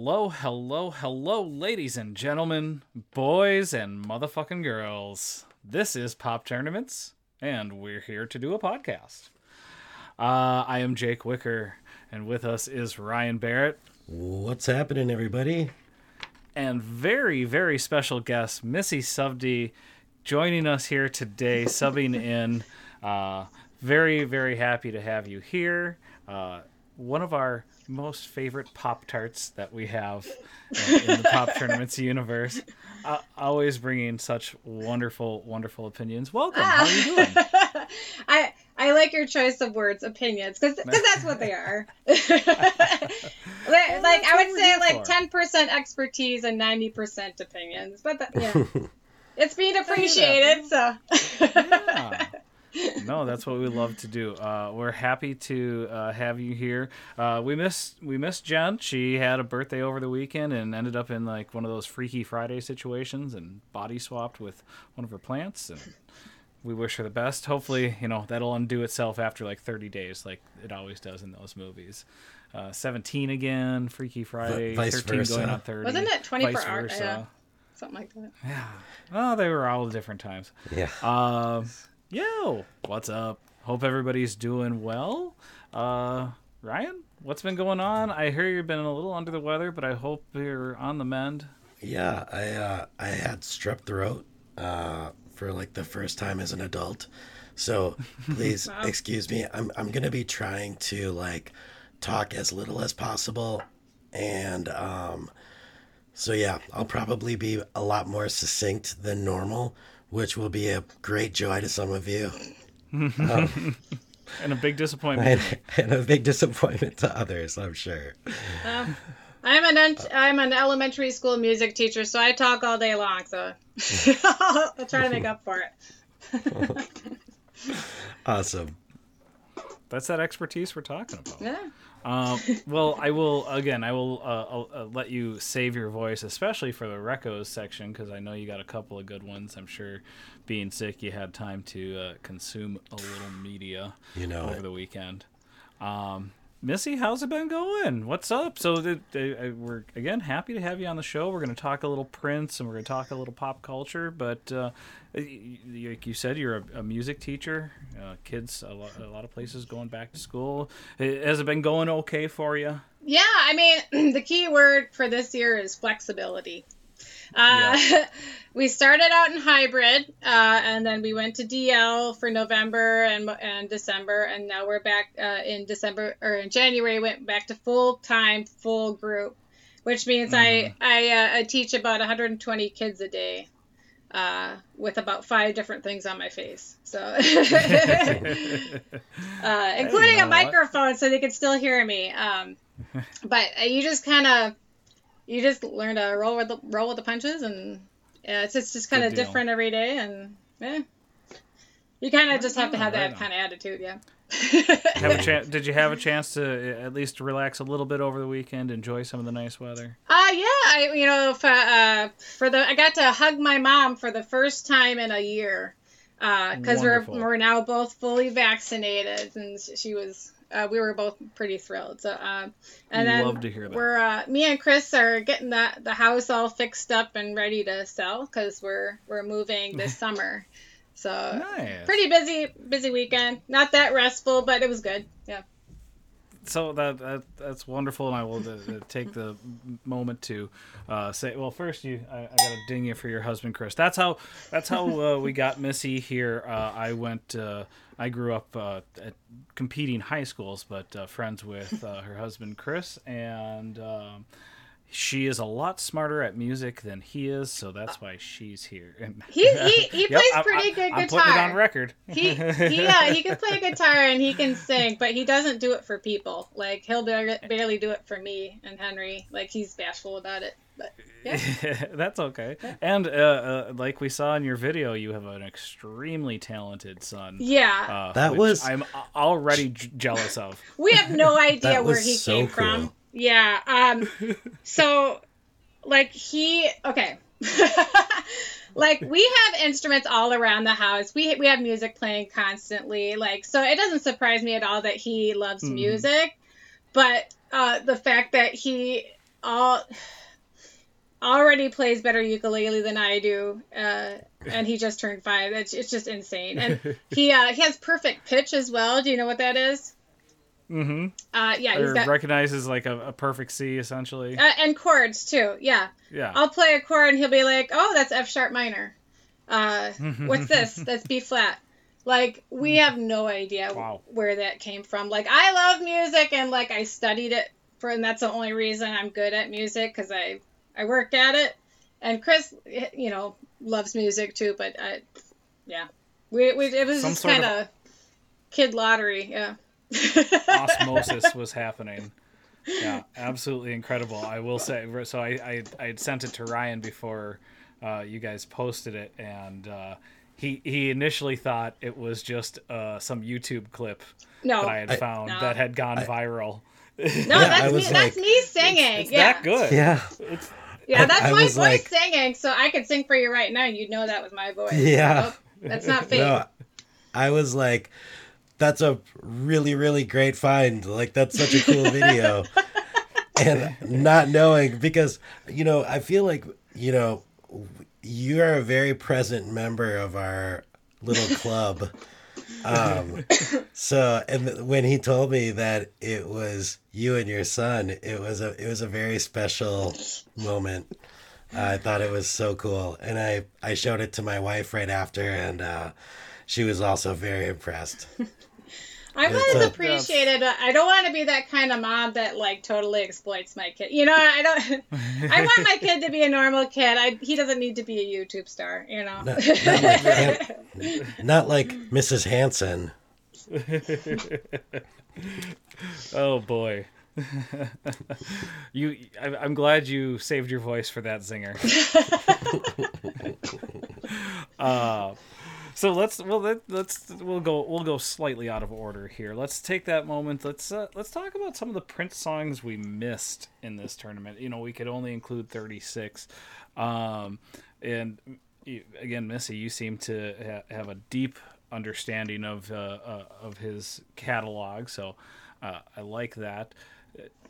Hello, hello, hello, ladies and gentlemen, boys and motherfucking girls. This is Pop Tournaments, and we're here to do a podcast. Uh, I am Jake Wicker, and with us is Ryan Barrett. What's happening, everybody? And very, very special guest, Missy Subdi, joining us here today, subbing in. Uh, very, very happy to have you here. Uh, one of our most favorite Pop Tarts that we have in, in the Pop Tournaments universe. Uh, always bringing such wonderful, wonderful opinions. Welcome. How are you doing? I I like your choice of words, opinions, because that's what they are. like I would say, like ten percent expertise and ninety percent opinions, but that, yeah, it's being appreciated. So. yeah no, that's what we love to do. Uh, we're happy to uh, have you here. Uh, we miss we missed Jen. She had a birthday over the weekend and ended up in like one of those Freaky Friday situations and body swapped with one of her plants. And we wish her the best. Hopefully, you know that'll undo itself after like 30 days, like it always does in those movies. Uh, 17 again, Freaky Friday, Vice 13 versa. going on 30. Wasn't it 24 Vice hours? versa. Yeah, something like that. Yeah. Oh, they were all different times. Yeah. Yo, what's up? Hope everybody's doing well. Uh, Ryan, what's been going on? I hear you've been a little under the weather, but I hope you're on the mend. Yeah, I uh, I had strep throat uh, for like the first time as an adult. So please excuse me. I'm I'm gonna be trying to like talk as little as possible, and um, so yeah, I'll probably be a lot more succinct than normal, which will be a great joy to some of you, And a big disappointment. and, and a big disappointment to others. I'm sure. Um, I'm an ent- I'm an elementary school music teacher, so I talk all day long. So I'll try to make up for it. Awesome. That's that expertise we're talking about. Yeah. Um, well, I will again. I will uh, I'll, uh, let you save your voice, especially for the recos section, because I know you got a couple of good ones. I'm sure, being sick, you had time to uh, consume a little media You know over it. the weekend. Um, Missy, how's it been going? What's up? So the, the, uh, we're again happy to have you on the show. We're going to talk a little Prince and we're going to talk a little pop culture. But uh, like you said, you're a, a music teacher. Uh, kids, a lot, a lot of places going back to school. Has it been going okay for you? Yeah, I mean, the key word for this year is flexibility. Uh, we started out in hybrid, uh, and then we went to DL for November and and December, and now we're back uh, in December or in January. Went back to full time, full group, which means I I, uh, I teach about 120 kids a day. Uh, with about five different things on my face, so uh, including a microphone, so they could still hear me. Um, but uh, you just kind of you just learn to roll with the roll with the punches and yeah, it's just, just kind of different every day and yeah you kind of just have to have Right that on. kind of attitude yeah have a chance? Did you have a chance to uh, at least relax a little bit over the weekend, enjoy some of the nice weather? uh yeah i you know for, uh for the i got to hug my mom for the first time in a year uh because we're we're now both fully vaccinated and she was uh, we were both pretty thrilled. So, um, and then Love to hear that. we're uh, me and Chris are getting the the house all fixed up and ready to sell because we're we're moving this summer. So Nice. pretty busy busy weekend. Not that restful, but it was good. Yeah. so that, that that's wonderful, and I will uh, uh, take the moment to uh, say. Well, first, you I, I got to ding you for your husband, Chris. That's how that's how uh, we got Missy here. Uh, I went. I grew up uh, at competing high schools, but uh, friends with uh, her husband, Chris, and um, she is a lot smarter at music than he is, so that's why she's here. And He he, he Yep, plays I'm- pretty I'm- good I'm guitar. putting it on record. he he yeah he can play guitar and he can sing, but he doesn't do it for people. Like he'll barely, barely do it for me and Henry. Like he's bashful about it. But yeah. That's okay. And uh, uh, like we saw in your video, you have an extremely talented son. yeah, Uh, That was- I'm already j- jealous of. we have no idea where he so came cool. from. Yeah. Um. So, like he okay. like we have instruments all around the house. We we have music playing constantly. Like so, it doesn't surprise me at all that he loves Mhm. music. But uh, the fact that he all already plays better ukulele than I do, uh, and he just turned five. It's, it's just insane. And he uh, he has perfect pitch as well. Do you know what that is? Mm-hmm. Uh, yeah, Or got recognizes like a, a perfect C, essentially. uh, and chords too. Yeah, yeah. I'll play a chord and he'll be like, "Oh, that's F sharp minor." Uh, what's this? That's B flat. Like we have no idea Wow. where that came from. Like I love music and like I studied it for, and that's the only reason I'm good at music because I I worked at it. And Chris, you know, loves music too, but I, yeah, we, we it was Some just kind of kid lottery. Yeah. Osmosis was happening. Yeah, absolutely incredible. I will say. So I I, I had sent it to Ryan before uh, you guys posted it, and uh, he he initially thought it was just uh, some YouTube clip No, that I had I- found No. that had gone viral. no, Yeah, that's me. was That's me singing. It's yeah. that good. Yeah. It's Yeah, that's I my voice like- singing, so I could sing for you right now. and You'd know that was my voice. Yeah. Nope, that's not fake. No, I was like, that's a really, really great find. Like, that's such a cool video. and not knowing, because, you know, I feel like, you know, you are a very present member of our little club. Um, so, and when he told me that it was you and your son, it was a, it was a very special moment. I thought it was so cool, and I I showed it to my wife right after, and uh, she was also very impressed. I'm It's always a- appreciated. but I don't want to be that kind of mom that like totally exploits my kid. You know, I don't. I want my kid to be a normal kid. I he doesn't need to be a YouTube star. You know. Not, not like, not like Mrs. Hanson. oh boy. you, I, I'm glad you saved your voice for that zinger. uh, so let's well let, let's we'll go we'll go slightly out of order here. Let's take that moment. Let's uh, let's talk about some of the Prince songs we missed in this tournament. You know, we could only include 36, um, and again, Missy, you seem to ha- have a deep understanding of uh, uh, of his catalog, so uh, I like that.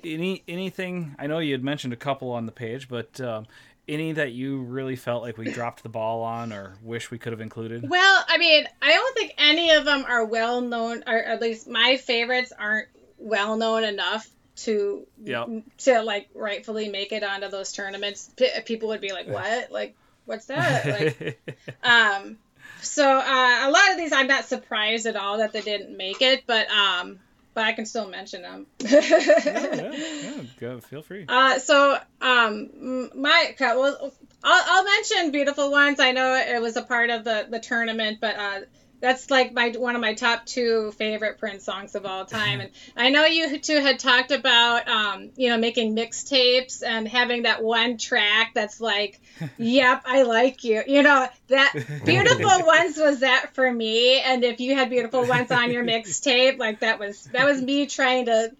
Any anything? I know you had mentioned a couple on the page, but um, any that you really felt like we dropped the ball on, or wish we could have included? Well, I mean, I don't think any of them are well known, or at least my favorites aren't well known enough to Yep. to like rightfully make it onto those tournaments. P- people would be like, "What? Like, what's that?" Like, um, so uh, a lot of these, I'm not surprised at all that they didn't make it, but um, but I can still mention them. yeah, yeah, go, feel free. Uh, so um, my well, I'll, I'll mention beautiful ones. I know it was a part of the the tournament, but uh, that's like my one of my top two favorite Prince songs of all time. And I know you two had talked about um, you know making mixtapes and having that one track that's like, yep, I like you. You know that beautiful ones was that for me. And if you had beautiful ones on your mixtape, like that was that was me trying to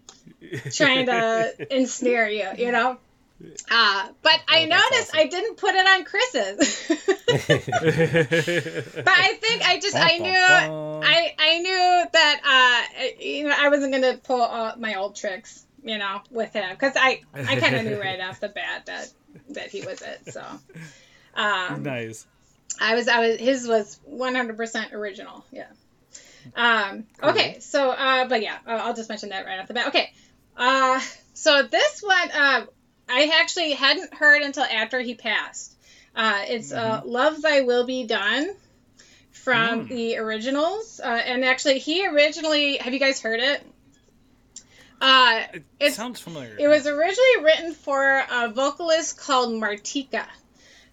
trying to ensnare you, you know. Uh, but I Oh, that's noticed awesome. I didn't put it on Chris's. but I think I just I knew. I I knew that uh you know I wasn't gonna pull all my old tricks you know with him because I I kind of knew right off the bat that that he was it so um nice. I was I was his was 100% original. Yeah. Um okay, so uh but yeah, I'll just mention that right off the bat. Okay. Uh so this one uh I actually hadn't heard until after he passed. Uh it's uh Love Thy Will Be Done from Mm. the originals. Uh and actually he originally have you guys heard it? Uh, It sounds familiar. it was originally written for a vocalist called Martika,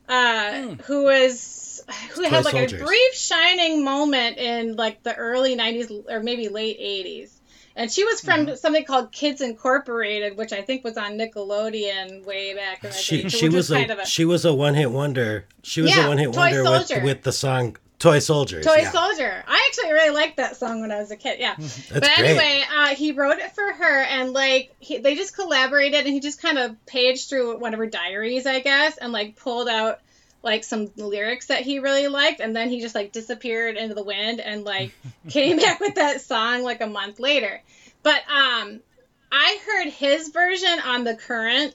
uh, Hmm. who was who Toy had like Soldiers. a brief shining moment in like the early '90s or maybe late '80s. And she was from Mm-hmm. something called Kids Incorporated, which I think was on Nickelodeon way back in the day. She so she was a, of a she was a one hit wonder. She was Yeah, a one hit wonder with with the song Toy Soldier. Toy yeah. Soldier. I actually really liked that song when I was a kid. Yeah. That's but anyway, uh, he wrote it for her, and like he, they just collaborated, and he just kind of paged through one of her diaries, I guess, and like pulled out like some lyrics that he really liked, and then he just like disappeared into the wind, and like came back with that song like a month later. But um, I heard his version on the current.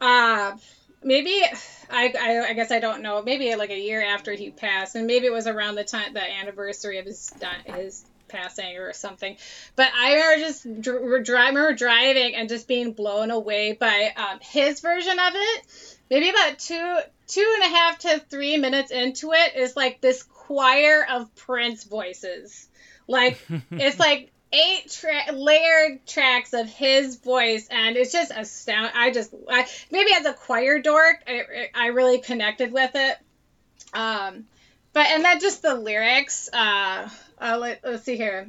Uh, maybe I, I I guess I don't know. Maybe like a year after he passed, and maybe it was around the time the anniversary of his his passing or something. But I remember just dr- I remember driving and just being blown away by um, his version of it. Maybe about two two and a half to three minutes into it is like this choir of Prince voices. Like it's like eight tra- layered tracks of his voice and it's just astounding i just I, maybe as a choir dork I, I really connected with it. Um but and then just the lyrics uh, uh let, let's see here.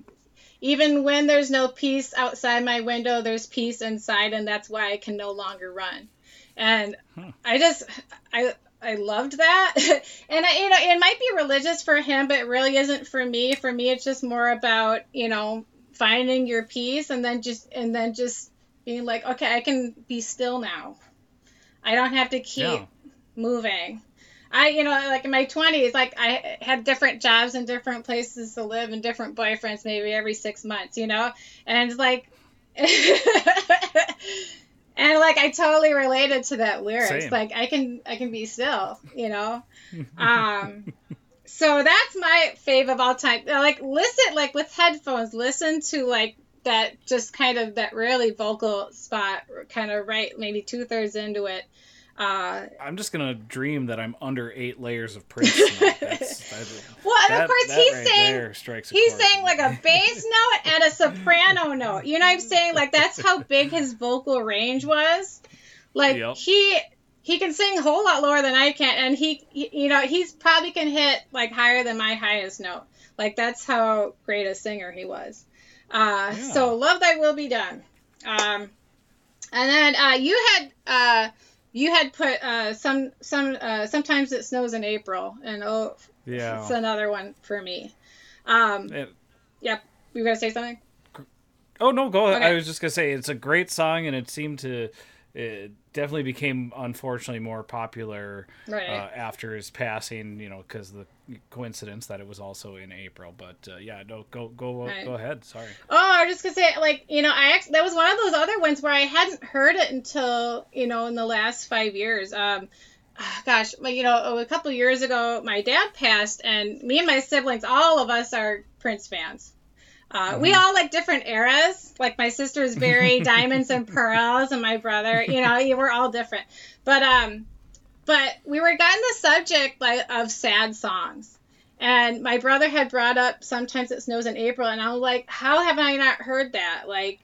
Even when there's no peace outside my window there's peace inside and that's why i can no longer run. And i just i I loved that, and I, you know it might be religious for him, but it really isn't for me. For me, it's just more about you know finding your peace and then just and then just being like okay i can be still now i don't have to keep Yeah. moving i you know like in my 20s like i had different jobs and different places to live and different boyfriends maybe every six months you know and it's like and like i totally related to that lyrics Same. like i can i can be still you know um so that's my fave of all time. Like listen, like with headphones, listen to like that just kind of that really vocal spot, kind of right, maybe two thirds into it. Uh, I'm just gonna dream that I'm under eight layers of Prince. That's, that, well, and that- of course he's right saying he's saying like a bass note and a soprano note. You know what I'm saying? Like that's how big his vocal range was. Like Yep. he he can sing a whole lot lower than I can, and he, he you know he's probably can hit like higher than my highest note. Like that's how great a singer he was. Uh, Yeah. So love thy will be done. Um, and then uh, you had uh, you had put uh, some some uh, sometimes it snows in April, and oh, yeah. it's another one for me. Um, It- yep. You gonna say something? oh no, go ahead. Okay. I was just gonna say it's a great song, and it seemed to. It definitely became unfortunately more popular Right. uh, after his passing. You know, because the coincidence that it was also in April. But uh, yeah, no, go go Right. go ahead. Sorry. Oh, I was just gonna say, like, you know, I actually that was one of those other ones where I hadn't heard it until you know in the last five years. Um, ah, gosh, like you know, a couple years ago, my dad passed, and me and my siblings, all of us are Prince fans. Uh, We all like different eras. Like my sister's very diamonds and pearls, and my brother, you know, we're all different. But um, but we were gotten the subject like of sad songs, and my brother had brought up sometimes it snows in April, and I was like, how have I not heard that? Like,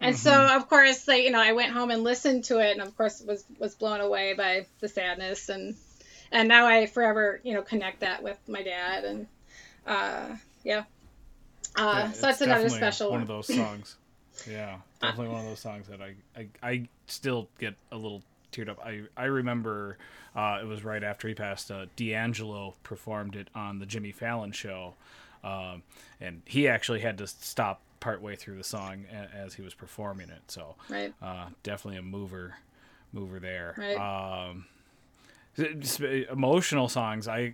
and so of course, like you know, I went home and listened to it, and of course was was blown away by the sadness, and and now I forever you know connect that with my dad, and uh, yeah. Uh, Yeah, so that's another special one of those songs. Yeah, definitely one of those songs that I, I, I still get a little teared up. I, I remember uh, it was right after he passed. Uh, D'Angelo performed it on the Jimmy Fallon show, um, and he actually had to stop partway through the song a, as he was performing it. So Right. uh, definitely a mover, mover there. Right. Um, emotional songs i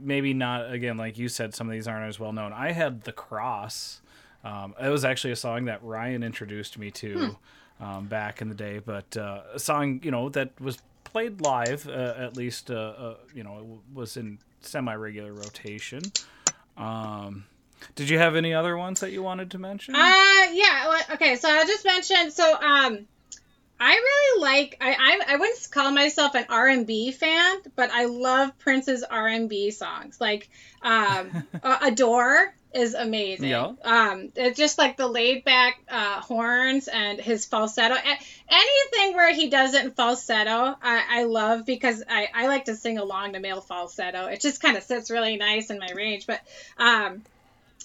maybe not again like you said some of these aren't as well known i had the cross um, it was actually a song that ryan introduced me to um, back in the day but uh, a song you know that was played live uh, at least uh, uh, you know it was in semi-regular rotation um, did you have any other ones that you wanted to mention Uh, yeah. Okay, so I just mentioned. So, um, I really like. I I, I wouldn't call myself an R and B fan, but I love Prince's R and B songs, like um, "Adore." is amazing. Yeah. Um, it's just like the laid back uh, horns and his falsetto. Anything where he does it in falsetto, I, I love because I, I like to sing along to male falsetto. It just kind of sits really nice in my range. But um,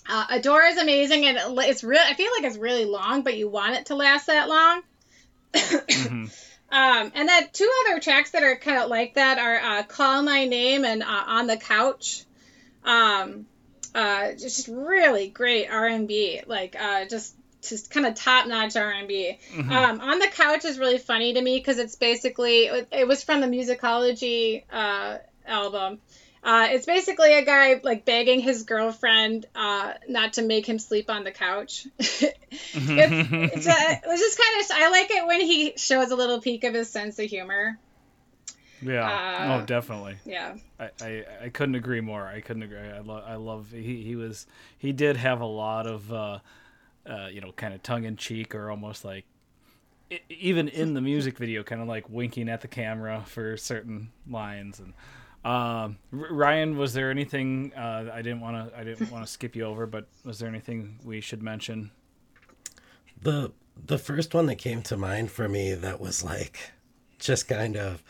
uh, Adore is amazing, and it's real. I feel like it's really long, but you want it to last that long. Mm-hmm. Um, and then two other tracks that are kind of like that are uh, "Call My Name" and uh, "On the Couch." Um, uh, just really great R and B, like uh, just just kind of top notch R and B. Mm-hmm. Um, "On the Couch" is really funny to me because it's basically it was from the Musicology uh, album, uh, it's basically a guy like begging his girlfriend uh, not to make him sleep on the couch. it's, it's, a, just kind of I like it when he shows a little peek of his sense of humor. Yeah. Uh, oh, definitely. Yeah. I, I, I couldn't agree more. I couldn't agree. I love I love he he was he did have a lot of uh, uh you know kind of tongue in cheek or almost like even in the music video kind of like winking at the camera for certain lines and um, Ryan, was there anything uh, I didn't want to I didn't want to skip you over, but was there anything we should mention? The the first one that came to mind for me that was like just kind of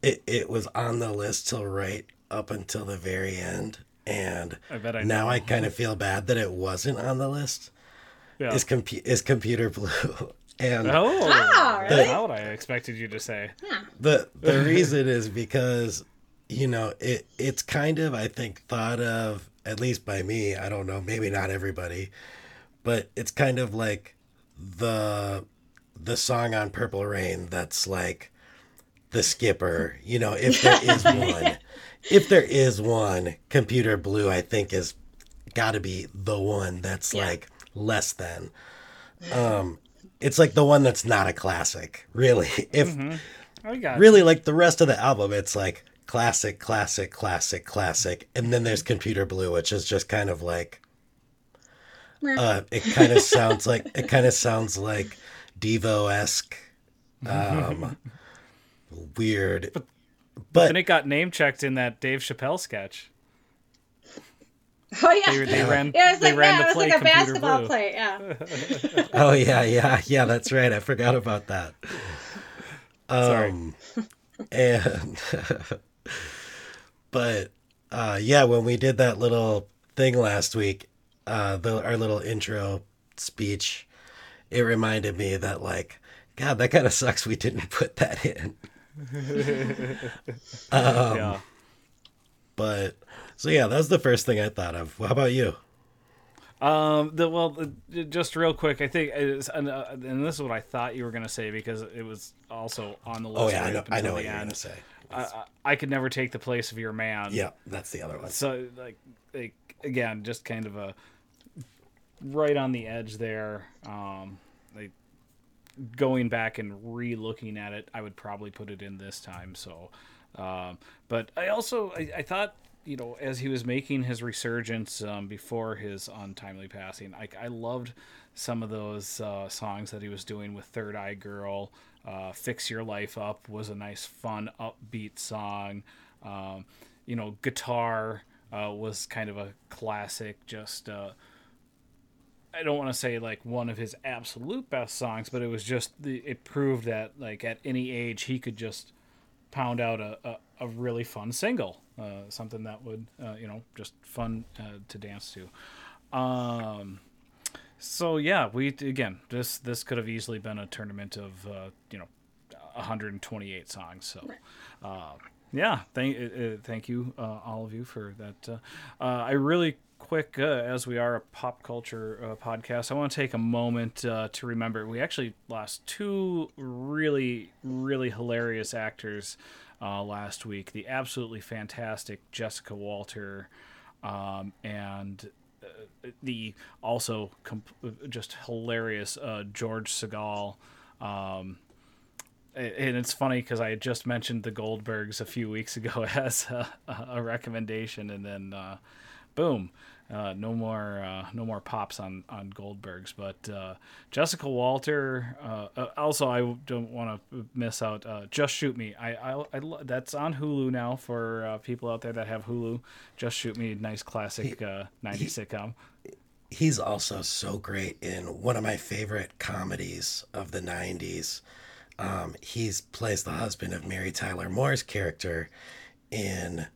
it it was on the list till right up until the very end and I bet I now know. I kind of feel bad that it wasn't on the list. Yeah. Is compu- is computer blue. And oh, oh really? that's not what I expected you to say. Yeah. The the reason is because you know, it it's kind of I think thought of at least by me. I don't know, maybe not everybody, but it's kind of like the the song on Purple Rain that's like the skipper. You know, if there is one, if there is one, Computer Blue, I think is got to be the one that's yeah. like less than. Um, it's like the one that's not a classic, really. If mm-hmm. really like the rest of the album, it's like classic, classic, classic, classic, and then there's Computer Blue, which is just kind of like. Uh, it kind of sounds like it kind of sounds like Devo esque, um, weird. But, but then it got name checked in that Dave Chappelle sketch. Oh yeah, they, they ran. Yeah, it was like, ran yeah, it was like a basketball Blue. play. Yeah. oh yeah, yeah, yeah. That's right. I forgot about that. Um, Sorry. and but uh, yeah, when we did that little thing last week, uh, the, our little intro speech, it reminded me that like, God, that kind of sucks. We didn't put that in. um, yeah. But so yeah, that was the first thing I thought of. How about you? Um, the well, just real quick, I think, and, uh, and this is what I thought you were gonna say because it was also on the list. Oh yeah, I know. I know what you're gonna say. I, I could never take the place of your man. Yeah, that's the other one. So like, like again, just kind of a right on the edge there. Um, like going back and re-looking at it, I would probably put it in this time. So, um, but I also I, I thought you know, as he was making his resurgence um, before his untimely passing, I, I loved some of those uh, songs that he was doing with Third Eye Girl. Uh, Fix Your Life Up was a nice, fun, upbeat song. Um, you know, Guitar uh, was kind of a classic, just. Uh, I don't want to say like one of his absolute best songs, but it was just the, it proved that like at any age he could just pound out a, a, a really fun single uh, something that would uh, you know just fun uh, to dance to. Um, so yeah, we again this this could have easily been a tournament of uh, you know 128 songs. So. Uh, yeah, thank uh, thank you uh all of you for that. Uh, I really quick uh, as we are a pop culture uh, podcast i want to take a moment uh, to remember we actually lost two really really hilarious actors uh, last week. The absolutely fantastic Jessica Walter, um, and uh, the also comp- just hilarious uh, George Segal. Um, and it's funny because I just mentioned the Goldbergs a few weeks ago as a, a recommendation, and then, uh, boom. Uh, no more, uh, no more pops on on Goldbergs. But uh, Jessica Walter. Uh, uh, also, I don't want to miss out. Uh, Just Shoot Me. I, I, I lo- that's on Hulu now for people out there that have Hulu. Just Shoot Me, nice classic '90s sitcom. He's also so great in one of my favorite comedies of the '90s. Um, he's plays the husband of Mary Tyler Moore's character in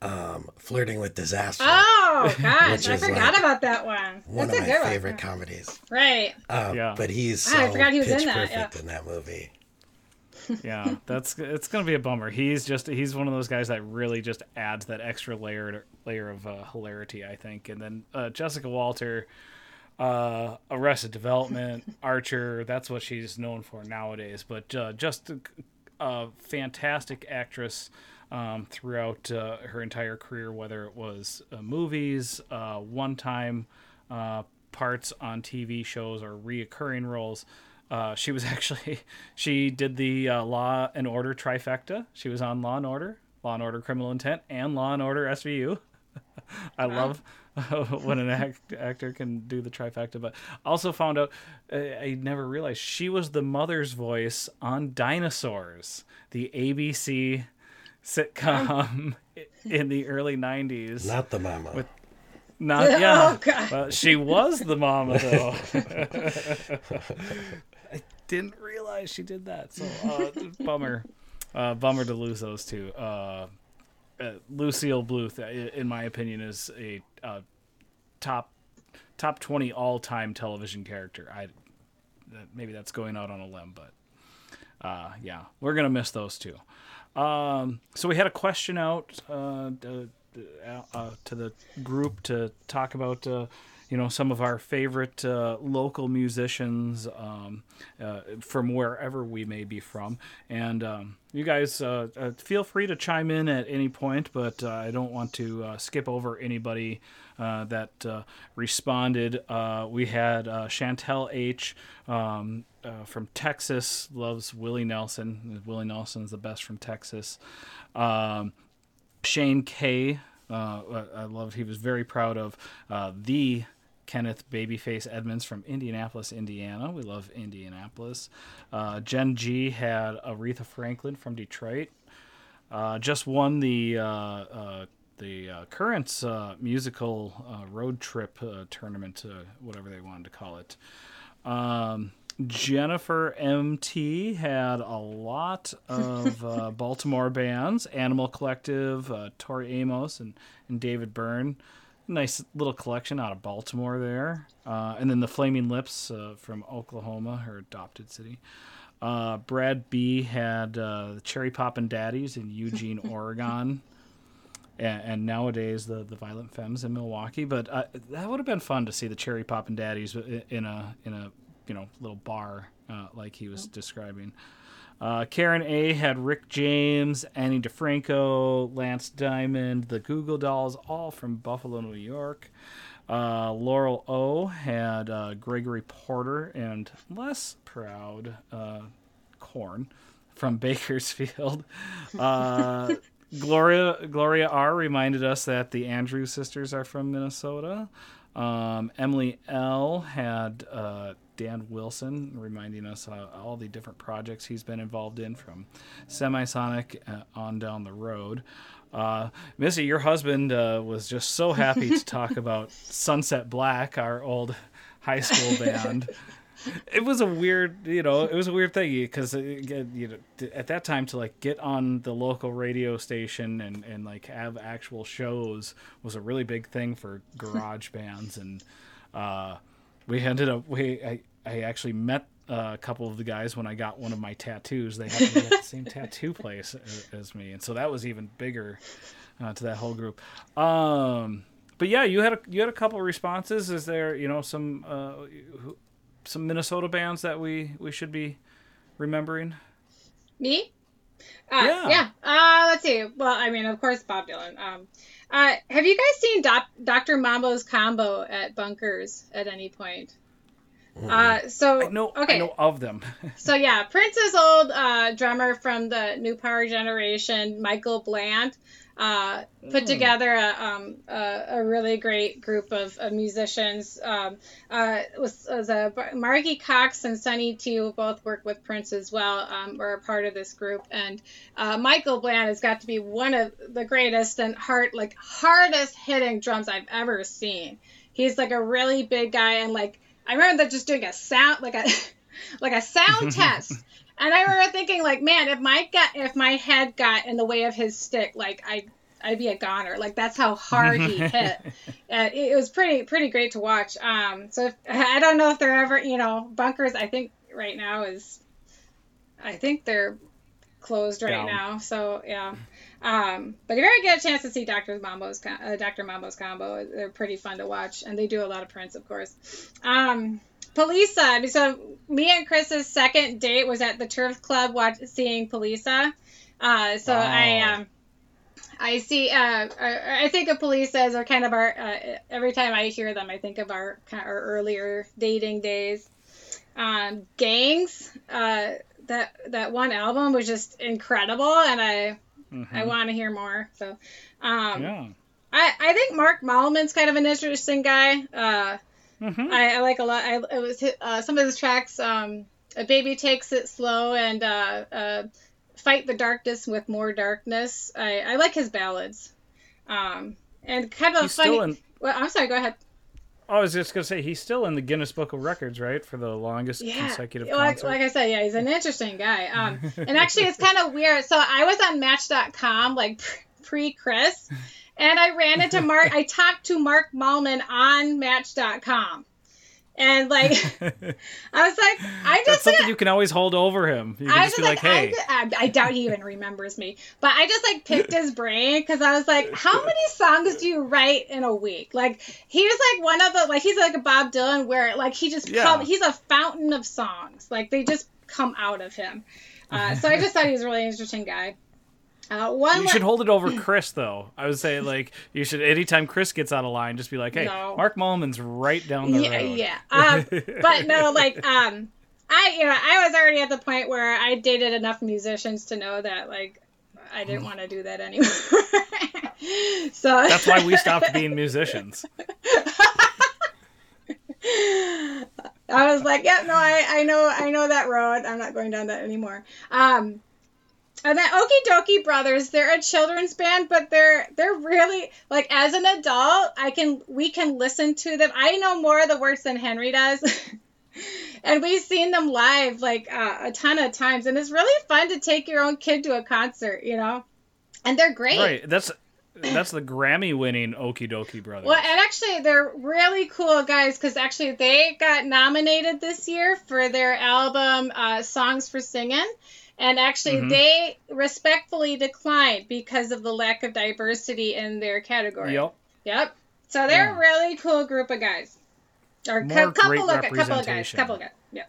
um, Flirting with Disaster. Oh gosh, I forgot like about that one. One That's of my favorite one. comedies. Right. Um, yeah. But he's so I forgot he was in that. perfect yeah. in that movie. yeah, that's it's gonna be a bummer. He's just he's one of those guys that really just adds that extra layer layer of uh, hilarity, I think. And then uh, Jessica Walter, uh, Arrested Development, Archer. That's what she's known for nowadays. But uh, just a, a fantastic actress um, throughout uh, her entire career, whether it was uh, movies, uh, one time uh, parts on TV shows, or reoccurring roles. Uh, she was actually she did the uh, Law and Order trifecta. She was on Law and Order, Law and Order Criminal Intent, and Law and Order SVU. I love when an act, actor can do the trifecta. But also found out I never realized she was the mother's voice on Dinosaurs, the ABC sitcom in the early 90s. Not the mama. With, not yeah. Oh, God. Well, she was the mama though. I didn't realize she did that. So uh, bummer, uh, bummer to lose those two. Uh, uh Lucille Bluth, uh, in my opinion, is a uh, top top twenty all time television character. I maybe that's going out on a limb, but yeah, we're gonna miss those two. Um, so we had a question out uh, uh, uh, to the group to talk about, uh, you know, some of our favorite uh, local musicians um, uh, from wherever we may be from. And um, you guys feel free to chime in at any point, but I don't want to skip over anybody that responded. we had Chantel H. Uh, from Texas loves Willie Nelson. Willie Nelson is the best from Texas. Um, Shane K. Uh, I loved. He was very proud of uh, the Kenneth Babyface Edmonds from Indianapolis, Indiana. We love Indianapolis. Uh, Jen G had Aretha Franklin from Detroit. Uh, just won the uh, the uh, current uh, musical uh, road trip tournament, whatever they wanted to call it. Um, Jennifer MT had a lot of uh, Baltimore bands Animal Collective, uh, Tori Amos, and, and David Byrne. Nice little collection out of Baltimore there. Uh, and then the Flaming Lips uh, from Oklahoma, her adopted city. Uh, Brad B had uh, the Cherry Poppin' Daddies in Eugene, Oregon. And, and, nowadays the the Violent Femmes in Milwaukee. But uh, that would have been fun to see the Cherry Poppin' Daddies in a in a you know little bar uh, like he was describing. Uh, Karen A had Rick James, Ani DiFranco, Lance Diamond, the Goo Goo Dolls, all from Buffalo, New York. Uh, Laurel O had uh, Gregory Porter and less proud uh, Korn from Bakersfield. Uh, Gloria Gloria R reminded us that the Andrews sisters are from Minnesota. Um, Emily L had uh, Dan Wilson, reminding us uh, all the different projects he's been involved in from Semisonic uh, on down the road. Uh, Missy, your husband uh, was just so happy to talk about Sunset Black, our old high school band. it was a weird, you know, it was a weird thing because uh, you know, at that time to like get on the local radio station and and like have actual shows was a really big thing for garage bands and. Uh, we ended up we I, I actually met uh, a couple of the guys when I got one of my tattoos. They happened to be at the same tattoo place as, as, me, and so that was even bigger uh, to that whole group. Um, but yeah, you had a, you had a couple responses. Is there you know some uh, some Minnesota bands that we we should be remembering? Me? Uh, yeah. Yeah. Uh, let's see. Well, I mean, of course, Bob Dylan. Um, uh, have you guys seen Doc- Dr. Mambo's combo at Bunkers at any point? Uh, so I know, okay, I know of them. so yeah, Prince's old uh, drummer from the New Power generation, Michael Bland, uh, put together a, um, a, a really great group of, of musicians. Um, uh, was, was a Marky Cox and Sonny T, who both work with Prince as well, um, were a part of this group. And uh, Michael Bland has got to be one of the greatest and hard, like hardest hitting drums I've ever seen. He's like a really big guy, and like I remember that just doing a sound, like a like a sound test. And I remember thinking, like, man, if my gut, if my head got in the way of his stick, like I, I'd be a goner. Like that's how hard he hit. Uh, it, it was pretty, pretty great to watch. Um, so if, I don't know if they're ever, you know, bunkers. I think right now is, I think they're closed right Down. now. So yeah. Um, but if you ever get a chance to see Dr. Mambo's, uh, Dr. Mambo's combo, they're pretty fun to watch, and they do a lot of Prince, of course. Um, Poliça. I mean, so me and Chris's second date was at the Turf Club watch, seeing Poliça. Uh, so I um, I see. Uh, I, I think of Poliça as a kind of our. Uh, every time I hear them, I think of our kind of our earlier dating days. Um, Gangs. Uh, that that one album was just incredible, and I I want to hear more. So, um, yeah. I I think Mark Mallman's kind of an interesting guy. Uh, Mhm. I, I like a lot. I it was uh, some of his tracks. Um, a baby takes it slow and uh, uh, fight the darkness with more darkness. I, I like his ballads. Um, and kind of He's funny. in. well, I'm sorry. Go ahead. I was just gonna say he's still in the Guinness Book of Records, right, for the longest Yeah, consecutive like, like I said, yeah, he's an interesting guy. Um, and actually, it's kind of weird. So I was on Match.com like pre Chris, and I ran into Mark. I talked to Mark Mallman on Match.com, and like I was like, I just something you can always hold over him. You can I just was be like, like, "Hey, I, I, I doubt he even remembers me, but I just like picked his brain because I was like, how many songs do you write in a week? Like he was like one of the like he's like a Bob Dylan where like he just Yeah. come, he's a fountain of songs, like they just come out of him. Uh, so I just thought he was a really interesting guy. Uh, one you la- should hold it over Chris, though." I would say like you should anytime Chris gets out of line, just be like, "Hey, No. Mark Mallman's right down the yeah, road." yeah. Um, but no, like um, I you know I was already at the point where I dated enough musicians to know that like I didn't want to do that anymore. so That's why we stopped being musicians. I was like, yeah, no, I, I know I know that road. I'm not going down that anymore. Um, and then Okee Dokee Brothers, they're a children's band, but they're they're really like as an adult, I can we can listen to them. I know more of the words than Henry does. and we've seen them live like uh, a ton of times and it's really fun to take your own kid to a concert, you know. And they're great. Right. That's that's the Grammy winning Okee Dokee Brothers. Well, and actually, they're really cool guys because actually they got nominated this year for their album uh, "Songs for Singing," and actually Mhm. they respectfully declined because of the lack of diversity in their category. Yep. Yep. So they're Yeah. a really cool group of guys. Or More couple great of gu- couple of guys, couple of guys. Yeah.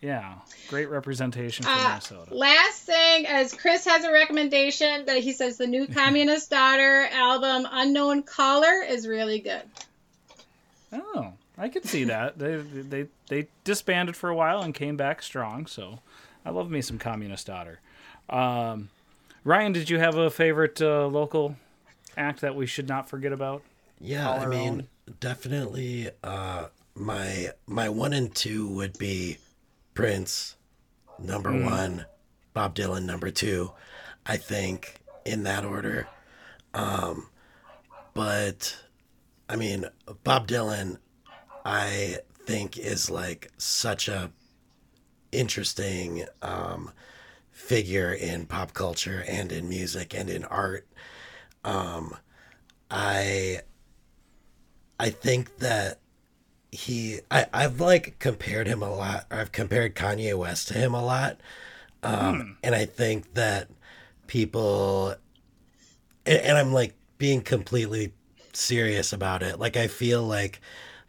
Yeah. Great representation from Uh, Minnesota. last thing, as Chris has a recommendation that he says the new Communist Daughter album "Unknown Caller" is really good. Oh, I could see that. They they they disbanded for a while and came back strong. So, I love me some Communist Daughter. Um, Ryan, did you have a favorite uh, local act that we should not forget about? Yeah, I mean, own. definitely uh my my one and two would be Prince number Mm. 1, Bob Dylan number 2. I think in that order. Um but I mean, Bob Dylan I think is like such a interesting um figure in pop culture and in music and in art. Um I I think that he I, I've like compared him a lot. I've compared Kanye West to him a lot. Um and I think that people and, and I'm like being completely serious about it. Like I feel like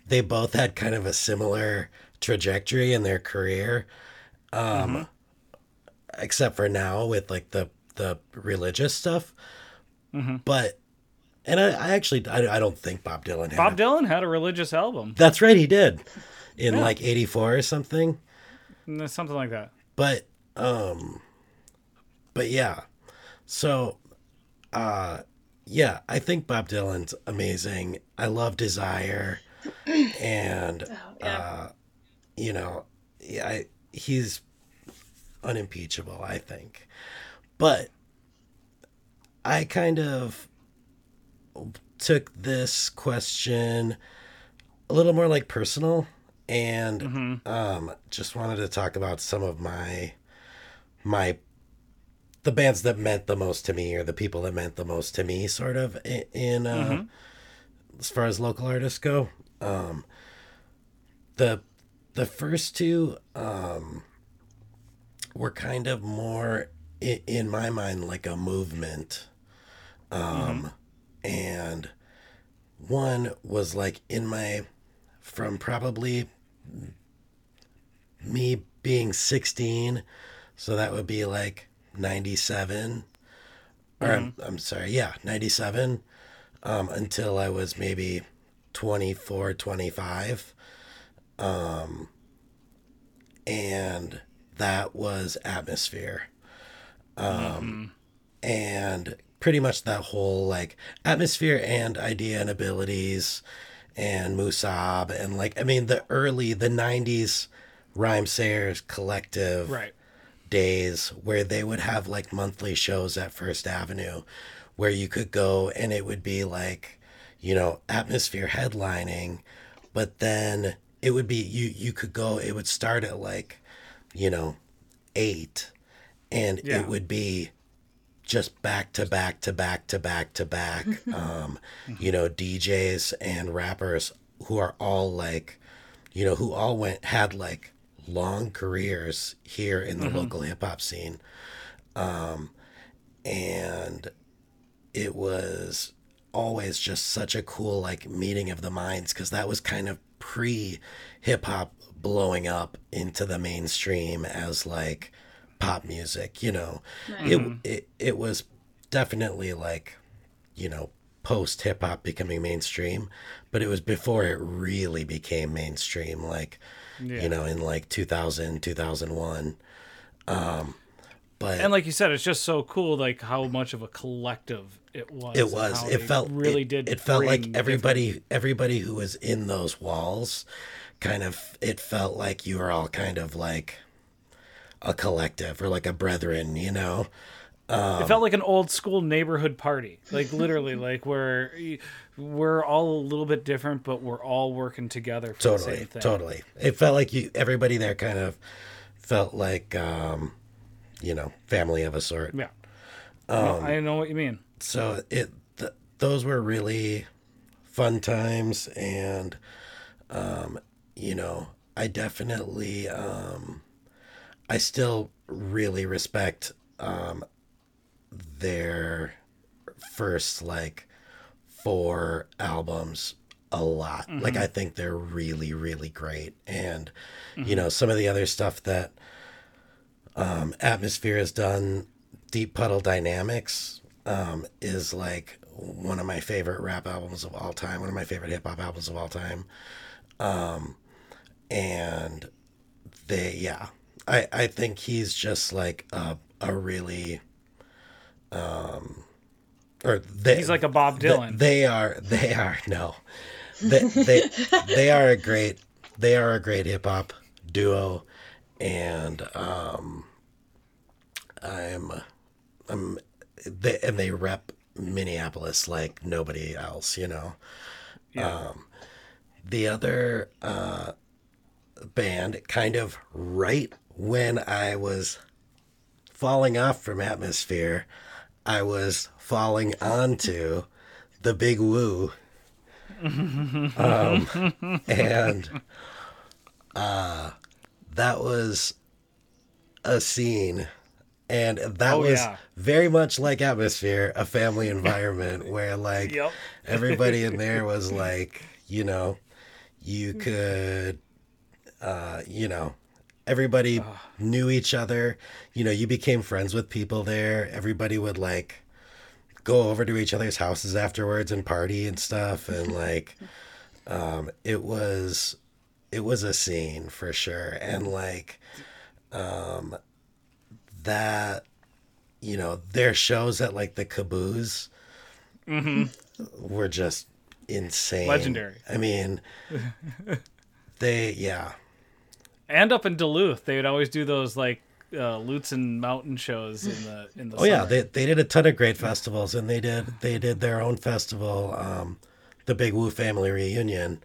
they both had kind of a similar trajectory in their career. Um except for now with like the the religious stuff. But and I, I actually I, I don't think Bob Dylan had Bob a- Dylan had a religious album. That's right, he did. in Yeah. like 84 or something. Mm, Something like that. But um but yeah. So uh yeah, I think Bob Dylan's amazing. I love Desire and Oh, yeah. uh you know, yeah, I, he's unimpeachable, I think. But I kind of took this question a little more like personal and um just wanted to talk about some of my my the bands that meant the most to me or the people that meant the most to me sort of in, in uh as far as local artists go. Um the the first two um were kind of more in, in my mind like a movement um and one was like in my from probably me being 16 so that would be like 97 or I'm, I'm sorry yeah 97 um, until i was maybe 24 25 um, and that was atmosphere um, and pretty much that whole like atmosphere and Eyedea and abilities and Musab and like I mean the early the 90s Rhymesayers collective Right. days where they would have like monthly shows at First Avenue where you could go and it would be like, you know, atmosphere headlining, but then it would be you you could go it would start at like, you know, 8 and Yeah. it would be just back to back to back to back to back um you know DJs and rappers who are all like you know who all went had like long careers here in the local hip hop scene um and it was always just such a cool like meeting of the minds cuz that was kind of pre hip hop blowing up into the mainstream as like pop music you know? It, it it was definitely like you know post hip hop becoming mainstream but it was before it really became mainstream like Yeah. you know in like 2000 2001 um but And like you said, it's just so cool, like how much of a collective it was. it was it felt really it, did. it felt like everybody everybody who was in those walls kind of it felt like you were all kind of like a collective or like a brethren you know different- it felt like an old school neighborhood party, like literally, like where we're all a little bit different, but we're all working together for the totally same thing. totally it felt like you everybody there kind of felt like um you know family of a sort Yeah. Um, I know what you mean. So it th- those were really fun times and um you know i definitely um i still really respect um their first like four albums a lot. Like i think they're really really great. And you know some of the other stuff that um atmosphere has done deep puddle dynamics um is like one of my favorite rap albums of all time one of my favorite hip hop albums of all time. Um and they yeah. I i think he's just like a a really um or they, He's like a Bob Dylan. they are they are no. They they they are a great they are a great hip hop duo. And um I'm I'm they and they rep Minneapolis like nobody else, you know. Yeah. Um the other uh band kind of right when I was falling off from atmosphere, I was falling onto the big Wu. um, and uh, that was a scene. And that Oh, was yeah. very much like atmosphere, a family environment where like Yep. everybody in there was like, you know, you could uh, you know, everybody knew each other. You know, you became friends with people there. Everybody would like go over to each other's houses afterwards and party and stuff and like um it was it was a scene for sure, and like, um, that, you know, their shows at like the Caboose were just insane, Legendary. I mean, they yeah. And up in Duluth, they would always do those like uh, Lutsen Mountain shows in the in the. Oh yeah, they they did a ton of great festivals, and they did they did their own festival, um, the Big Wu Family Reunion,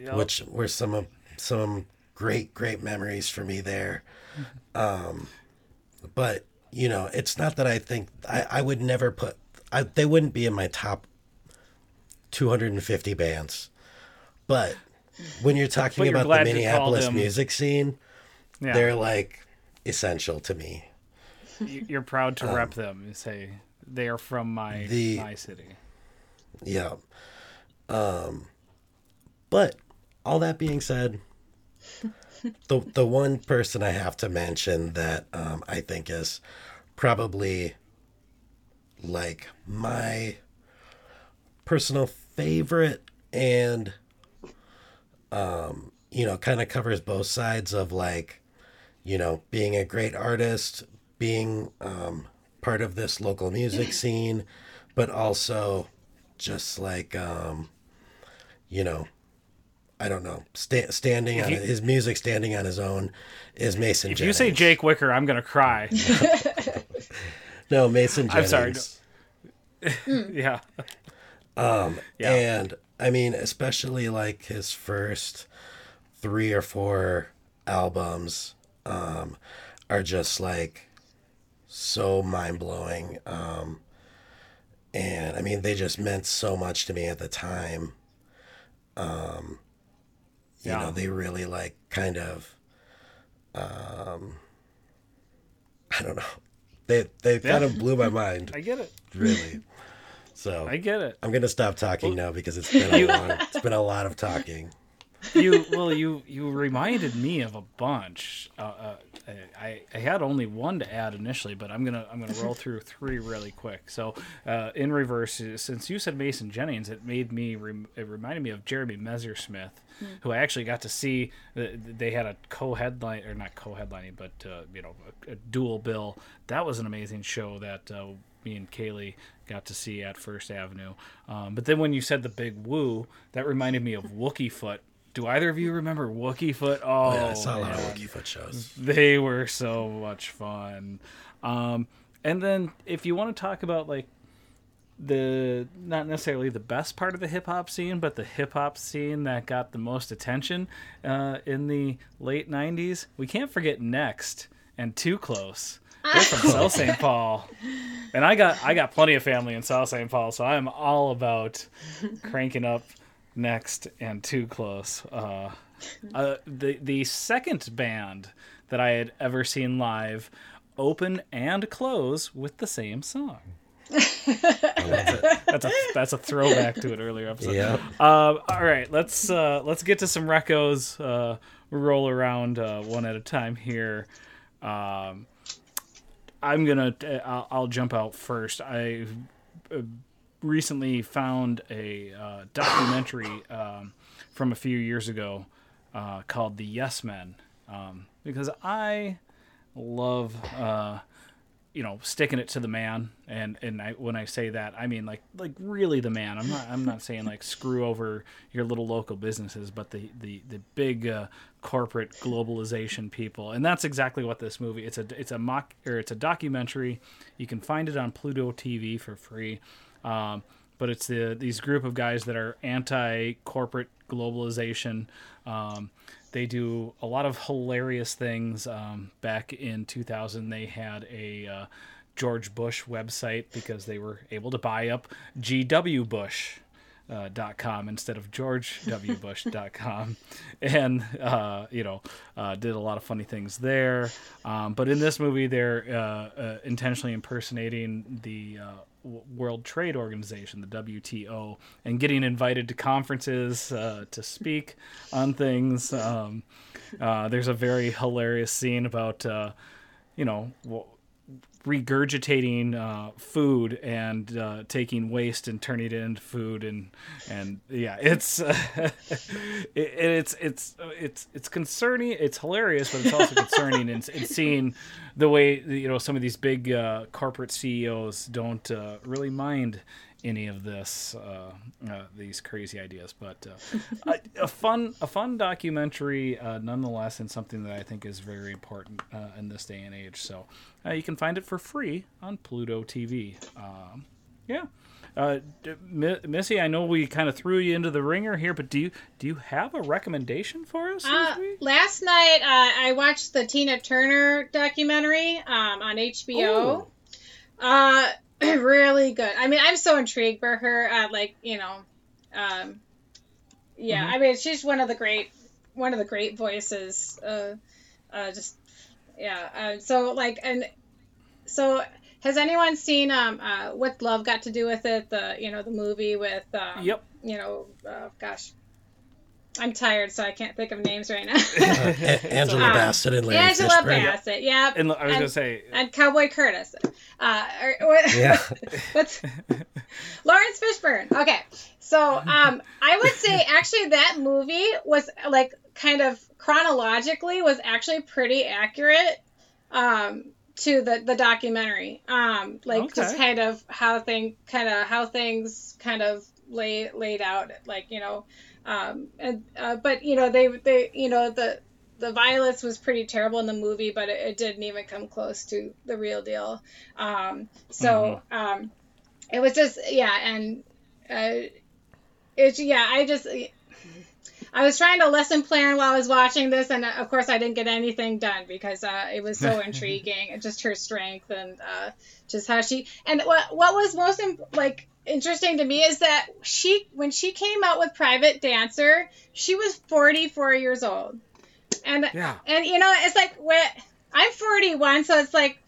Yep. which were some of some great great memories for me there. Um, but you know, it's not that I think I, I would never put I, they wouldn't be in my top 250 bands, but when you're talking you're about the Minneapolis music scene, yeah. they're like essential to me. You- You're proud to rep them. You say they are from my Um, The- my city. Yeah. Um but all that being said, the the one person I have to mention that um I think is probably like my personal favorite and um you know kind of covers both sides of like you know being a great artist being um part of this local music scene but also just like um you know i don't know sta- standing on you- his music standing on his own is mason If you say Jake Wicker, I'm gonna cry. no mason Jennings. I'm Jennings. sorry, yeah. Um, Yeah. And I mean, especially like his first three or four albums um, are just like so mind blowing. Um, and I mean, they just meant so much to me at the time. Um, you Yeah. know, they really like kind of, um, I don't know. They, they kind of blew my mind, I get it. really. So I get it. I'm gonna stop talking now because it's been a long, it's been a lot of talking. You well, you you reminded me of a bunch. Uh, uh, I I had only one to add initially, but I'm gonna I'm gonna roll through three really quick. So uh, in reverse, since you said Mason Jennings, it made me rem- it reminded me of Jeremy Messersmith, who I actually got to see. They had a co-headline or not co-headlining, but uh, you know a, a dual bill. That was an amazing show that. Uh, me and Kaylee got to see at First Avenue, um, but then when you said the big Wu, that reminded me of Wookiefoot, do either of you remember Wookiefoot? Oh, Oh, yeah, I saw a lot of man. Wookiefoot shows. They were so much fun. Um, and then if you want to talk about like the not necessarily the best part of the hip hop scene, but the hip hop scene that got the most attention uh, in the late '90s, we can't forget Next and Too Close. They're from South St. Paul, and I got I got plenty of family in South St. Paul, so I'm all about cranking up Next and Too Close. Uh, uh, the the second band that I had ever seen live open and close with the same song. that's a that's a throwback to an earlier episode. Yeah. Um, all right, let's uh, let's get to some recos. Uh, roll around uh, one at a time here. Um, I'm gonna. I'll, I'll jump out first. I uh, recently found a uh, documentary um, from a few years ago uh, called "The Yes Men," um, because I love uh, you know sticking it to the man, and and I, when I say that, I mean like like really the man. I'm not I'm not saying like screw over your little local businesses, but the the the big uh, corporate globalization people, and that's exactly what this movie. It's a it's a mock or it's a documentary. You can find it on Pluto TV for free. Um, but it's the these group of guys that are anti corporate globalization. Um, they do a lot of hilarious things. Um, back in 2000, they had a uh, George Bush website because they were able to buy up GW Bush. Uh, dot com instead of George W. Bush dot com, and uh, you know uh, did a lot of funny things there um, but in this movie they're uh, uh, intentionally impersonating the uh, World Trade Organization, the WTO, and getting invited to conferences uh, to speak on things. Um, uh, there's a very hilarious scene about, uh, you know, regurgitating uh, food and uh, taking waste and turning it into food and and yeah, it's uh, it, it's it's it's it's concerning. It's hilarious, but it's also concerning. and, and seeing the way you know some of these big uh, corporate CEOs don't uh, really mind any of this uh, uh, these crazy ideas but uh, a, a, fun a fun documentary uh, nonetheless and something that i think is very important uh, in this day and age so uh, you can find it for free on pluto tv um, yeah Missy, I know we kind of threw you into the ringer here, but do you do you have a recommendation for us? last night, I watched the Tina Turner documentary um, on HBO. Oh. really good. I mean, I'm so intrigued by her. Uh, like, you know, um, yeah. Mm-hmm. I mean, she's one of the great, one of the great voices. Uh, uh, just yeah. Uh, so like, and so has anyone seen um uh, what love got to do with it? The you know the movie with um, yep. You know, uh, gosh, I'm tired, so I can't think of names right now. uh, Angela um, Bassett and Larry Angela Fishburne. Bassett, yeah. And I was and, gonna say, and Cowboy Curtis. Uh, or, what, yeah. what's Laurence Fishburne? Okay, so um, I would say actually that movie was like kind of chronologically was actually pretty accurate um, to the the documentary. Um, like okay. just kind of how thing kind of how things kind of lay laid out, like you know um, and uh, but you know they they you know the the violence was pretty terrible in the movie, but it, it didn't even come close to the real deal. Um, so mm-hmm. um, it was just yeah, and uh, it's yeah, I just I was trying to lesson plan while I was watching this, and of course I didn't get anything done because uh, it was so intriguing just her strength and uh, just how she and what what was most like interesting to me is that she when she came out with Private Dancer, she was 44 years old. And yeah. and you know, it's like when I'm 41, so it's like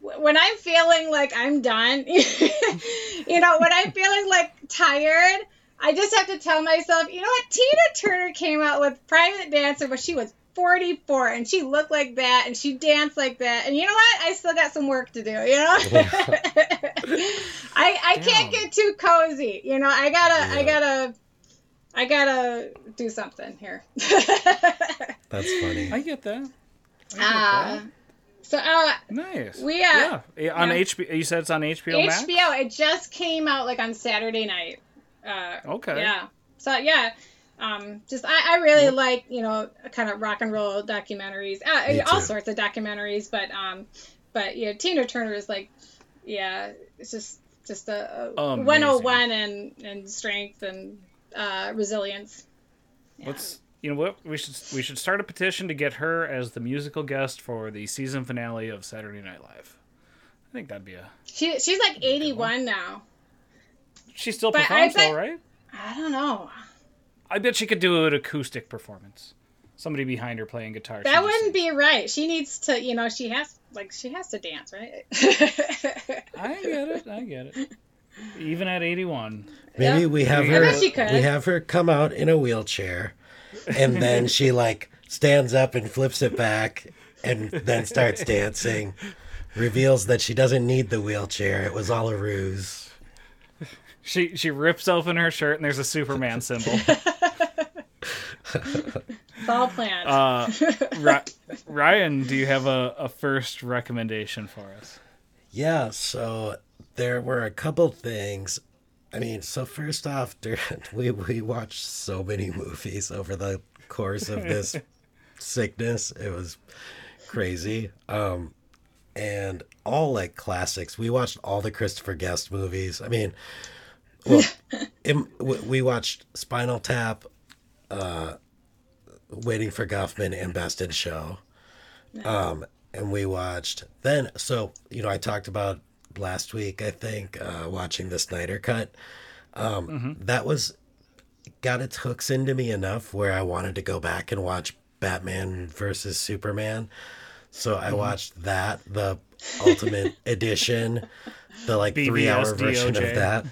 when I'm feeling like I'm done, you know, when I'm feeling like tired, I just have to tell myself, you know what? Tina Turner came out with Private Dancer, but she was 44 and she looked like that and she danced like that and you know what i still got some work to do you know i i Damn. can't get too cozy you know i gotta yeah. i gotta i gotta do something here that's funny i get that, I get uh, that. So uh, nice. We uh, yeah on yeah. HBO. You said it's on HBO. HBO. Max? It just came out like on Saturday night. Uh, okay. Yeah. So yeah, um, just I, I really like you know kind of rock and roll documentaries, uh, all sorts of documentaries, but um, but yeah, Tina Turner is like, yeah, it's just just a, a 101 and and strength and uh, resilience. Yeah. Let's you know what we should we should start a petition to get her as the musical guest for the season finale of Saturday Night Live. I think that'd be a. She she's like 81 now. She still but performs, though, right? I don't know. I bet she could do an acoustic performance. Somebody behind her playing guitar. That wouldn't be right. She needs to, you know, she has like she has to dance, right? I get it. I get it. Even at 81. Maybe yep. we have her we have her come out in a wheelchair and then she like stands up and flips it back and then starts dancing. Reveals that she doesn't need the wheelchair. It was all a ruse. She she rips open her shirt and there's a Superman symbol. it's all planned. Uh, Ryan, do you have a, a first recommendation for us? Yeah, so there were a couple things. I mean, so first off, we we watched so many movies over the course of this sickness. It was crazy. Um, and all like classics. We watched all the Christopher Guest movies. I mean, well, we watched Spinal Tap, uh, Waiting for Guffman, and Best in Show. Um, and we watched then. So you know, I talked about last week. I think uh, watching the Snyder Cut. Um, mm-hmm. That was got its hooks into me enough where I wanted to go back and watch Batman versus Superman. So I mm-hmm. watched that, the Ultimate Edition the like BvS three hour version of that,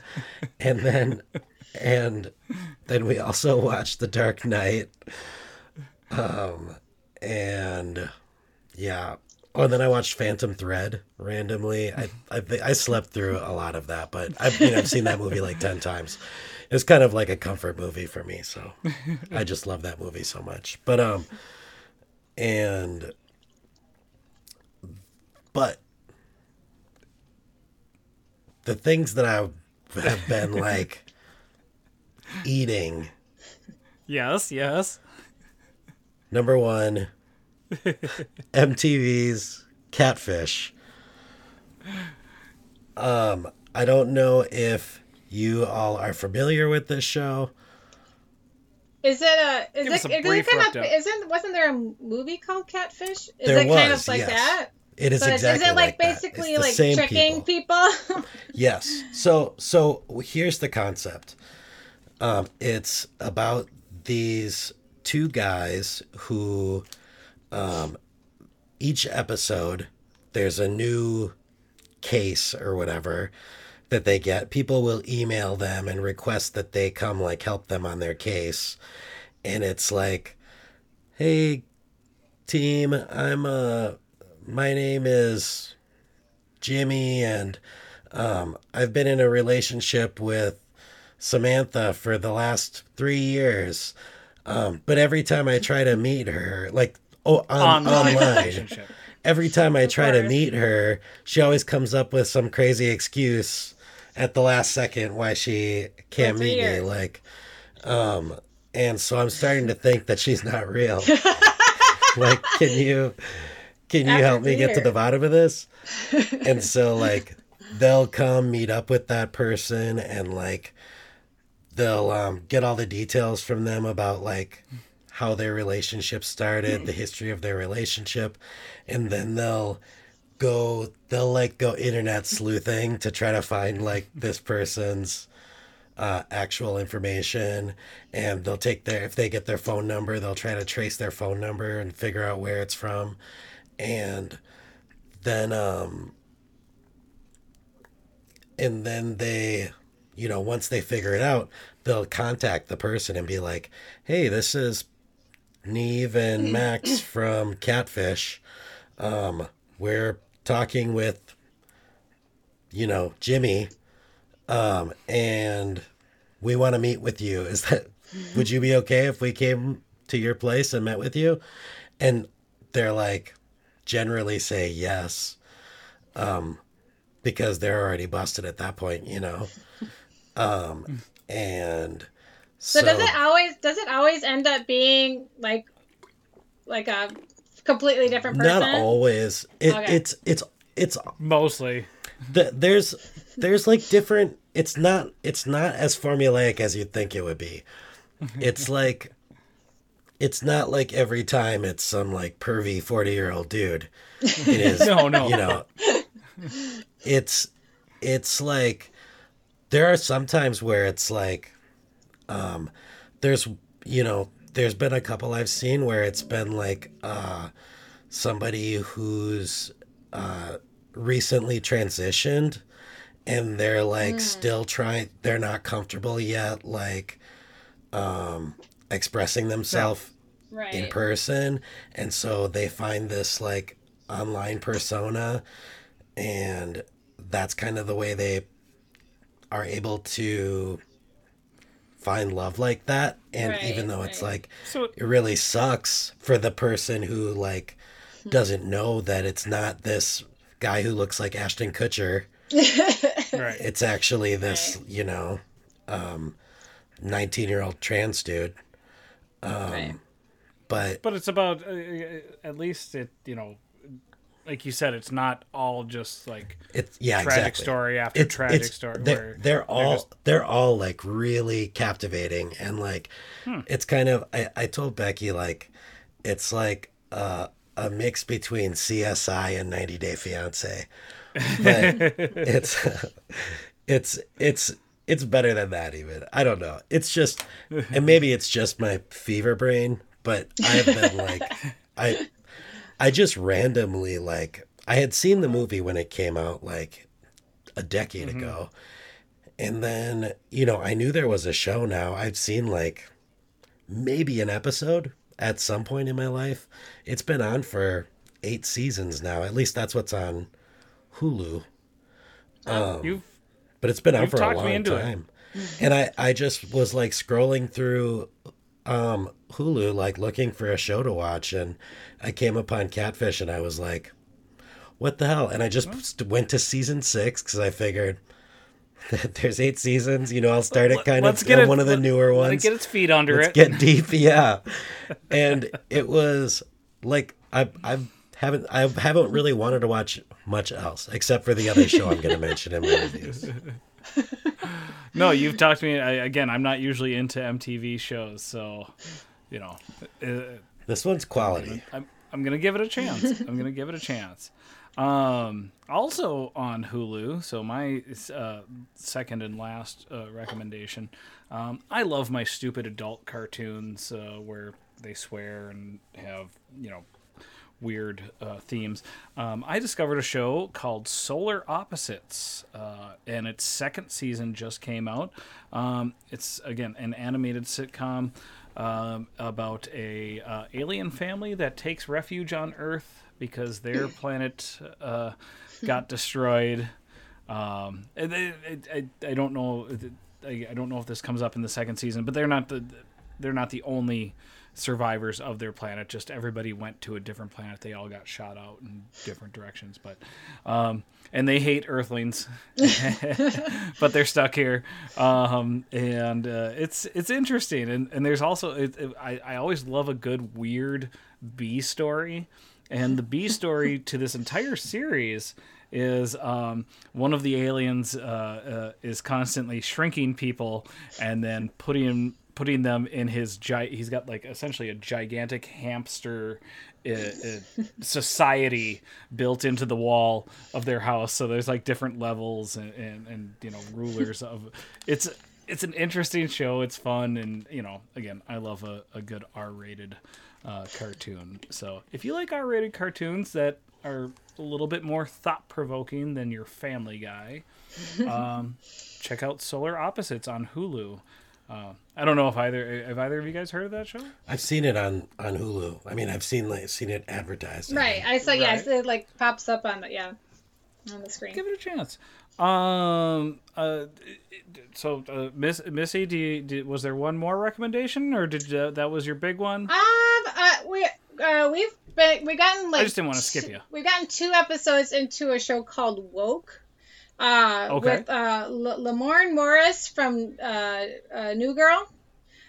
and then and then we also watched The Dark Knight, um, and yeah. Oh, and then I watched Phantom Thread randomly. I I, I slept through a lot of that, but I mean I've seen that movie like ten times. It's kind of like a comfort movie for me, so I just love that movie so much. But um, and but the things that I have been like eating. Yes, yes. Number one, MTV's Catfish. Um, I don't know if you all are familiar with this show. Is it a? is Give it, a is it kind of, isn't Wasn't there a movie called Catfish? Is There it kind of like yes. that? It is But exactly is it like, that. It's basically like tricking people. people? Yes. So so here's the concept. Um, it's about these two guys who, um, each episode there's a new case or whatever that they get. People will email them and request that they come like help them on their case, and it's like, hey, team, I'm uh, my name is Jimmy and um, I've been in a relationship with Samantha for the last three years. Um, but every time I try to meet her, like oh, on, Online online, every time I try to meet her, she always comes up with some crazy excuse at the last second why she can't That's meet me. Like, um, and so I'm starting to think that she's not real. like, can you can you help me get to the bottom of this? and so like they'll come meet up with that person and like they'll um, get all the details from them about like how their relationship started the history of their relationship. And then they'll go they'll like go internet sleuthing to try to find like this person's uh, actual information. And they'll take their if they get their phone number they'll try to trace their phone number and figure out where it's from and then um and then they you know once they figure it out they'll contact the person and be like hey this is Nev and max from catfish. Um we're talking with you know jimmy um and we want to meet with you. Is that would you be okay if we came to your place and met with you? And they're like generally say yes um because they're already busted at that point you know um and So, does it always does it always end up being like like a completely different person? not always it, Okay. it's it's it's Mostly. the, there's there's like different it's not it's not as formulaic as you'd think it would be it's like it's not like every time it's some like pervy 40 year old dude. It is No, no. you know. It's it's like there are some times where it's like um there's you know there's been a couple i've seen where it's been like uh somebody who's uh recently transitioned and they're like still trying they're not comfortable yet like um expressing themselves right. in person. And so they find this like online persona and that's kind of the way they are able to find love like that. And Right, even though it's like So it really sucks for the person who like doesn't know that it's not this guy who looks like Ashton Kutcher. Right. it's actually this you know um 19 year old trans dude right. but But it's about uh, at least it you know, like you said, it's not all just like it's yeah tragic exactly story after it's, tragic it's- story. They're, where they're all just- they're all like really captivating and like Hmm. it's kind of I, I told Becky like it's like uh, a mix between CSI and 90 Day Fiance, but it's it's it's it's better than that even. I don't know. It's just and maybe it's just my fever brain, but I've been like I I just randomly like I had seen the movie when it came out like a decade ago. And then, you know, I knew there was a show now. I've seen like maybe an episode at some point in my life. It's been on for eight seasons now. At least that's what's on Hulu. Um, You've but it's been out You've for a long into it. time. And I, I just was like scrolling through um, Hulu, like looking for a show to watch, and I came upon Catfish, and I was like, "What the hell?" And I just st- went to season six because I figured that there's eight seasons. You know, I'll start it kind let's of it- one of the newer let it ones. get its feet under Let's it. get deep, yeah. And it was like I I haven't I haven't really wanted to watch much else except for the other show I'm going to mention in my reviews. No, you've talked to me I, again. I'm not usually into MTV shows, so you know, uh, This one's quality. I'm I'm gonna give it a chance. I'm gonna give it a chance. Um, also on Hulu. So my uh, second and last uh, recommendation. Um, I love my stupid adult cartoons uh, where they swear and have you know weird uh, themes. Um, I discovered a show called Solar Opposites, uh, and its second season just came out. Um, it's again an animated sitcom um, about a uh, alien family that takes refuge on Earth because their planet uh, got destroyed. Um, and they- I, I, I don't know. I, I don't know if this comes up in the second season, but they're not the they're not the only survivors of their planet. Just everybody went to a different planet. They all got shot out in different directions, but um, and they hate Earthlings, but they're stuck here. Um, and uh, it's it's interesting, and and there's also it, it, I I always love a good weird B story, and the B story to this entire series is um, one of the aliens uh, uh, is constantly shrinking people and then putting putting them in his gi- he's got like essentially a gigantic hamster uh, uh, society built into the wall of their house. So there's like different levels and, and, and you know rulers of it's it's an interesting show. It's fun and you know again i love a, a good r-rated uh, cartoon. So if you like r-rated cartoons that are a little bit more thought-provoking than your family guy um, check out solar opposites on hulu uh, I don't know if either have either of you guys heard of that show. I've seen it on on Hulu. I mean, I've seen like seen it advertised. Right. I saw. Yeah. Right. so It like pops up on the yeah on the screen. Give it a chance. Um. Uh. So, uh, Miss Missy, do you, did, was there one more recommendation, or did uh, that was your big one? Um. Uh. We. Uh. We've been. We gotten like. I just didn't wanna skip you. We've gotten two episodes into a show called Woke. Uh. Okay. With uh L- Lamorne Morris from uh, uh New Girl.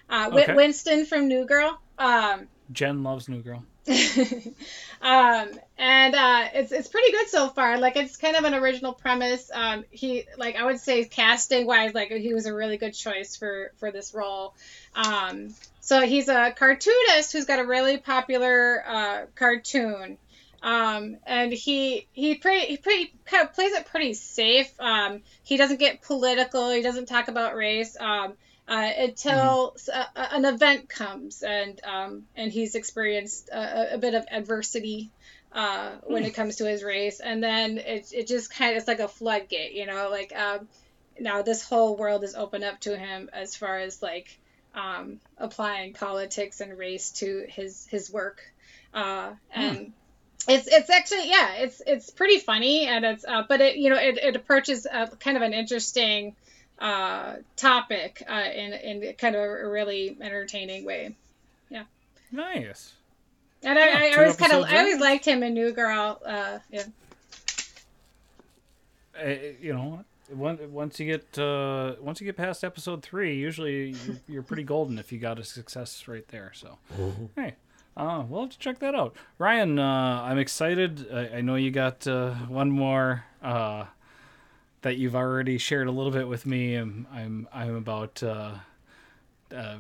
Uh. Okay. Winston from New Girl. Um. Jen loves New Girl. um, and uh, it's it's pretty good so far. Like it's kind of an original premise. Um, he like I would say casting wise, like he was a really good choice for for this role. Um, so he's a cartoonist who's got a really popular uh, cartoon. Um, and he he pretty he pretty kind of plays it pretty safe. Um, he doesn't get political. He doesn't talk about race. Um, uh, until s- a- a- an event comes and um, and he's experienced a, a bit of adversity uh, when it comes to his race, and then it, it just kind of it's like a floodgate, you know, like um, now this whole world is open up to him as far as like um, applying politics and race to his his work, uh, and. It's, it's actually yeah it's it's pretty funny and it's uh, but it you know it, it approaches uh, kind of an interesting uh, topic uh, in in kind of a really entertaining way. Yeah nice. And I, Yeah, I two always kind of episodes I always liked him in New Girl. Uh, yeah. Uh, you know, once once you get uh, once you get past episode three, usually you're, you're pretty golden if you got a success right there. So, hey, uh, we'll have to check that out. Ryan, uh, I'm excited. I, I know you got uh, one more uh, that you've already shared a little bit with me. I'm I'm I'm about uh, uh,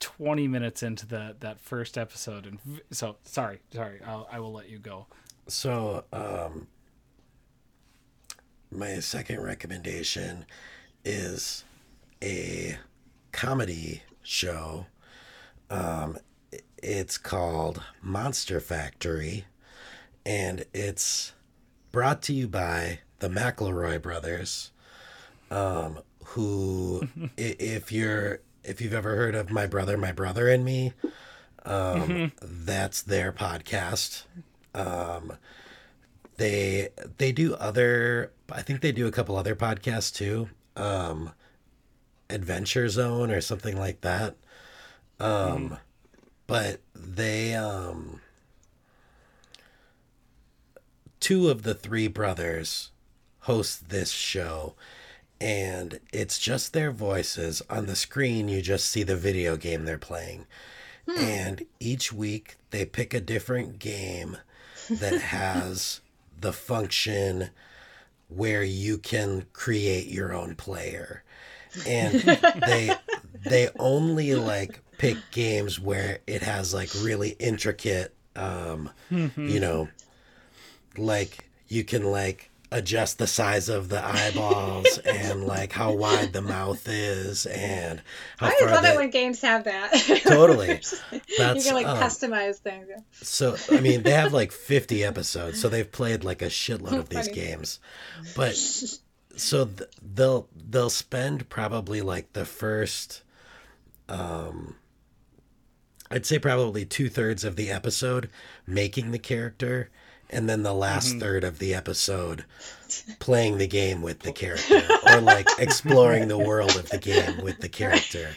20 minutes into that that first episode, and so sorry, sorry. I'll, I will let you go. So, um, my second recommendation is a comedy show. Um, it's called Monster Factory, and it's brought to you by the McElroy brothers, um, who, if you're if you've ever heard of My Brother, My Brother and Me, um, that's their podcast Um, they they do other. I think they do a couple other podcasts too. Um, Adventure Zone or something like that. Um, but they um, two of the three brothers host this show and it's just their voices. On the screen you just see the video game they're playing. And each week they pick a different game that has the function where you can create your own player. And they they only like pick games where it has like really intricate um you know like you can like adjust the size of the eyeballs and like how wide the mouth is and how I far always love the, it when games have that. Totally. you can like um, customize things. so I mean they have like 50 episodes so they've played like a shitload of these games but so th- they'll they'll spend probably like the first um I'd say probably two thirds of the episode making the character and then the last third of the episode playing the game with the character or like exploring the world of the game with the character.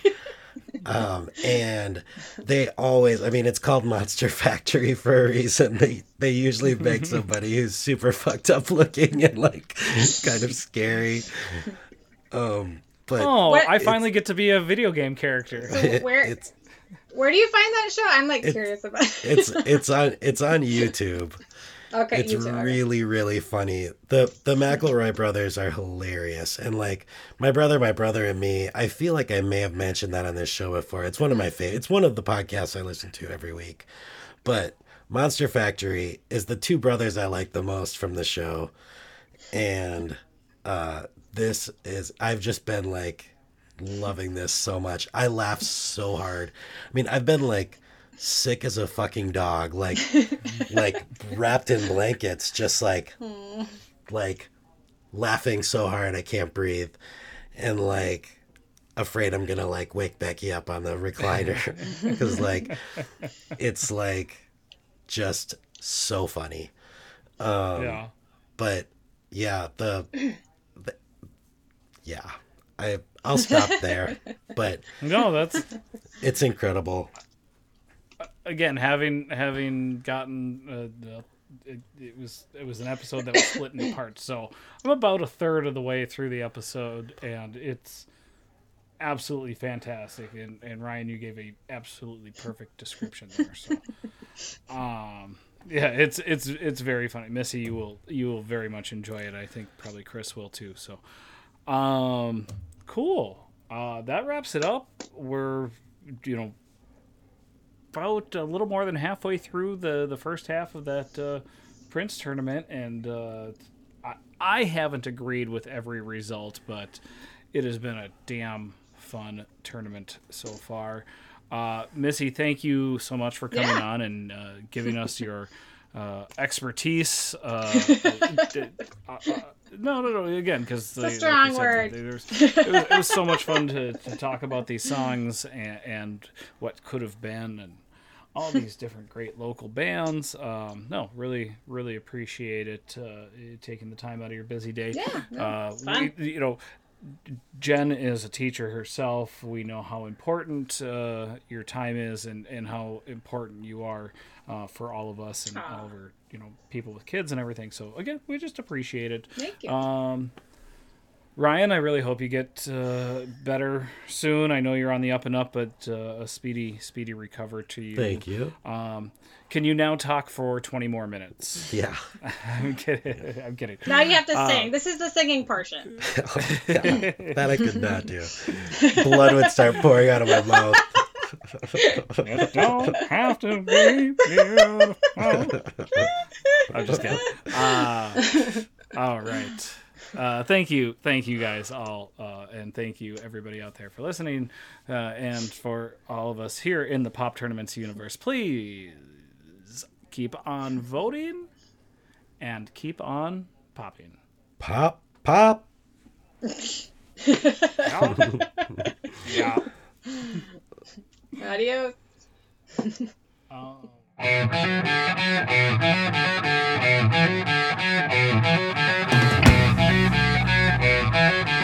Um, and they always i mean it's called monster factory for a reason. They they usually make somebody who's super fucked up looking and like kind of scary. Um but Oh, I finally get to be a video game character. it- where- it's Where do you find that show? I'm like It's- curious about. it. it's it's on it's on youtube okay. it's you too, okay. really really funny the the mcelroy brothers are hilarious and like my brother my brother and me i feel like i may have mentioned that on this show before it's one of my favorite it's one of the podcasts i listen to every week but monster factory is the two brothers i like the most from the show and uh this is i've just been like loving this so much. I laugh so hard. I mean i've been like sick as a fucking dog like like wrapped in blankets just like like laughing so hard i can't breathe and like afraid i'm gonna like wake becky up on the recliner because like it's like just so funny. Um yeah. but yeah the, the yeah i i'll stop there but No, that's it's incredible. Again having having gotten uh, it, it was it was an episode that was split into parts so i'm about a third of the way through the episode and it's absolutely fantastic and, and ryan you gave a absolutely perfect description there so um yeah it's it's it's very funny. Missy you will you will very much enjoy it. I think probably chris will too so um cool uh that wraps it up we're you know about a little more than halfway through the the first half of that uh, Prince tournament, and uh, I, I haven't agreed with every result, but it has been a damn fun tournament so far. Uh, Missy, thank you so much for coming Yeah. on and uh, giving us your uh, expertise. No, no, no. Again, because a strong word. There's, it, was, it was so much fun to, to talk about these songs and, and what could have been and all these different great local bands. Um, no, really, really appreciate it. Uh, taking the time out of your busy day. Yeah, no, uh, fun. we, you know, Jen is a teacher herself. We know how important uh, your time is and, and how important you are uh, for all of us and all of our you know people with kids and everything. So again, we just appreciate it. Thank you. Um, Ryan, I really hope you get uh, better soon. I know you're on the up and up, but uh, a speedy, speedy recover to you. thank you Um, can you now talk for 20 more minutes? yeah I'm kidding. I'm kidding. now you have to uh, sing. This is the singing portion. Yeah, that I could not do. Blood would start pouring out of my mouth. It don't have to be beautiful. I'm just kidding. Uh, all right. Uh, thank you, thank you guys all, uh, and thank you everybody out there for listening, uh, and for all of us here in the Pop Tournaments universe. Please keep on voting, and keep on popping. Pop, pop. yeah. yeah. Adios. oh. Música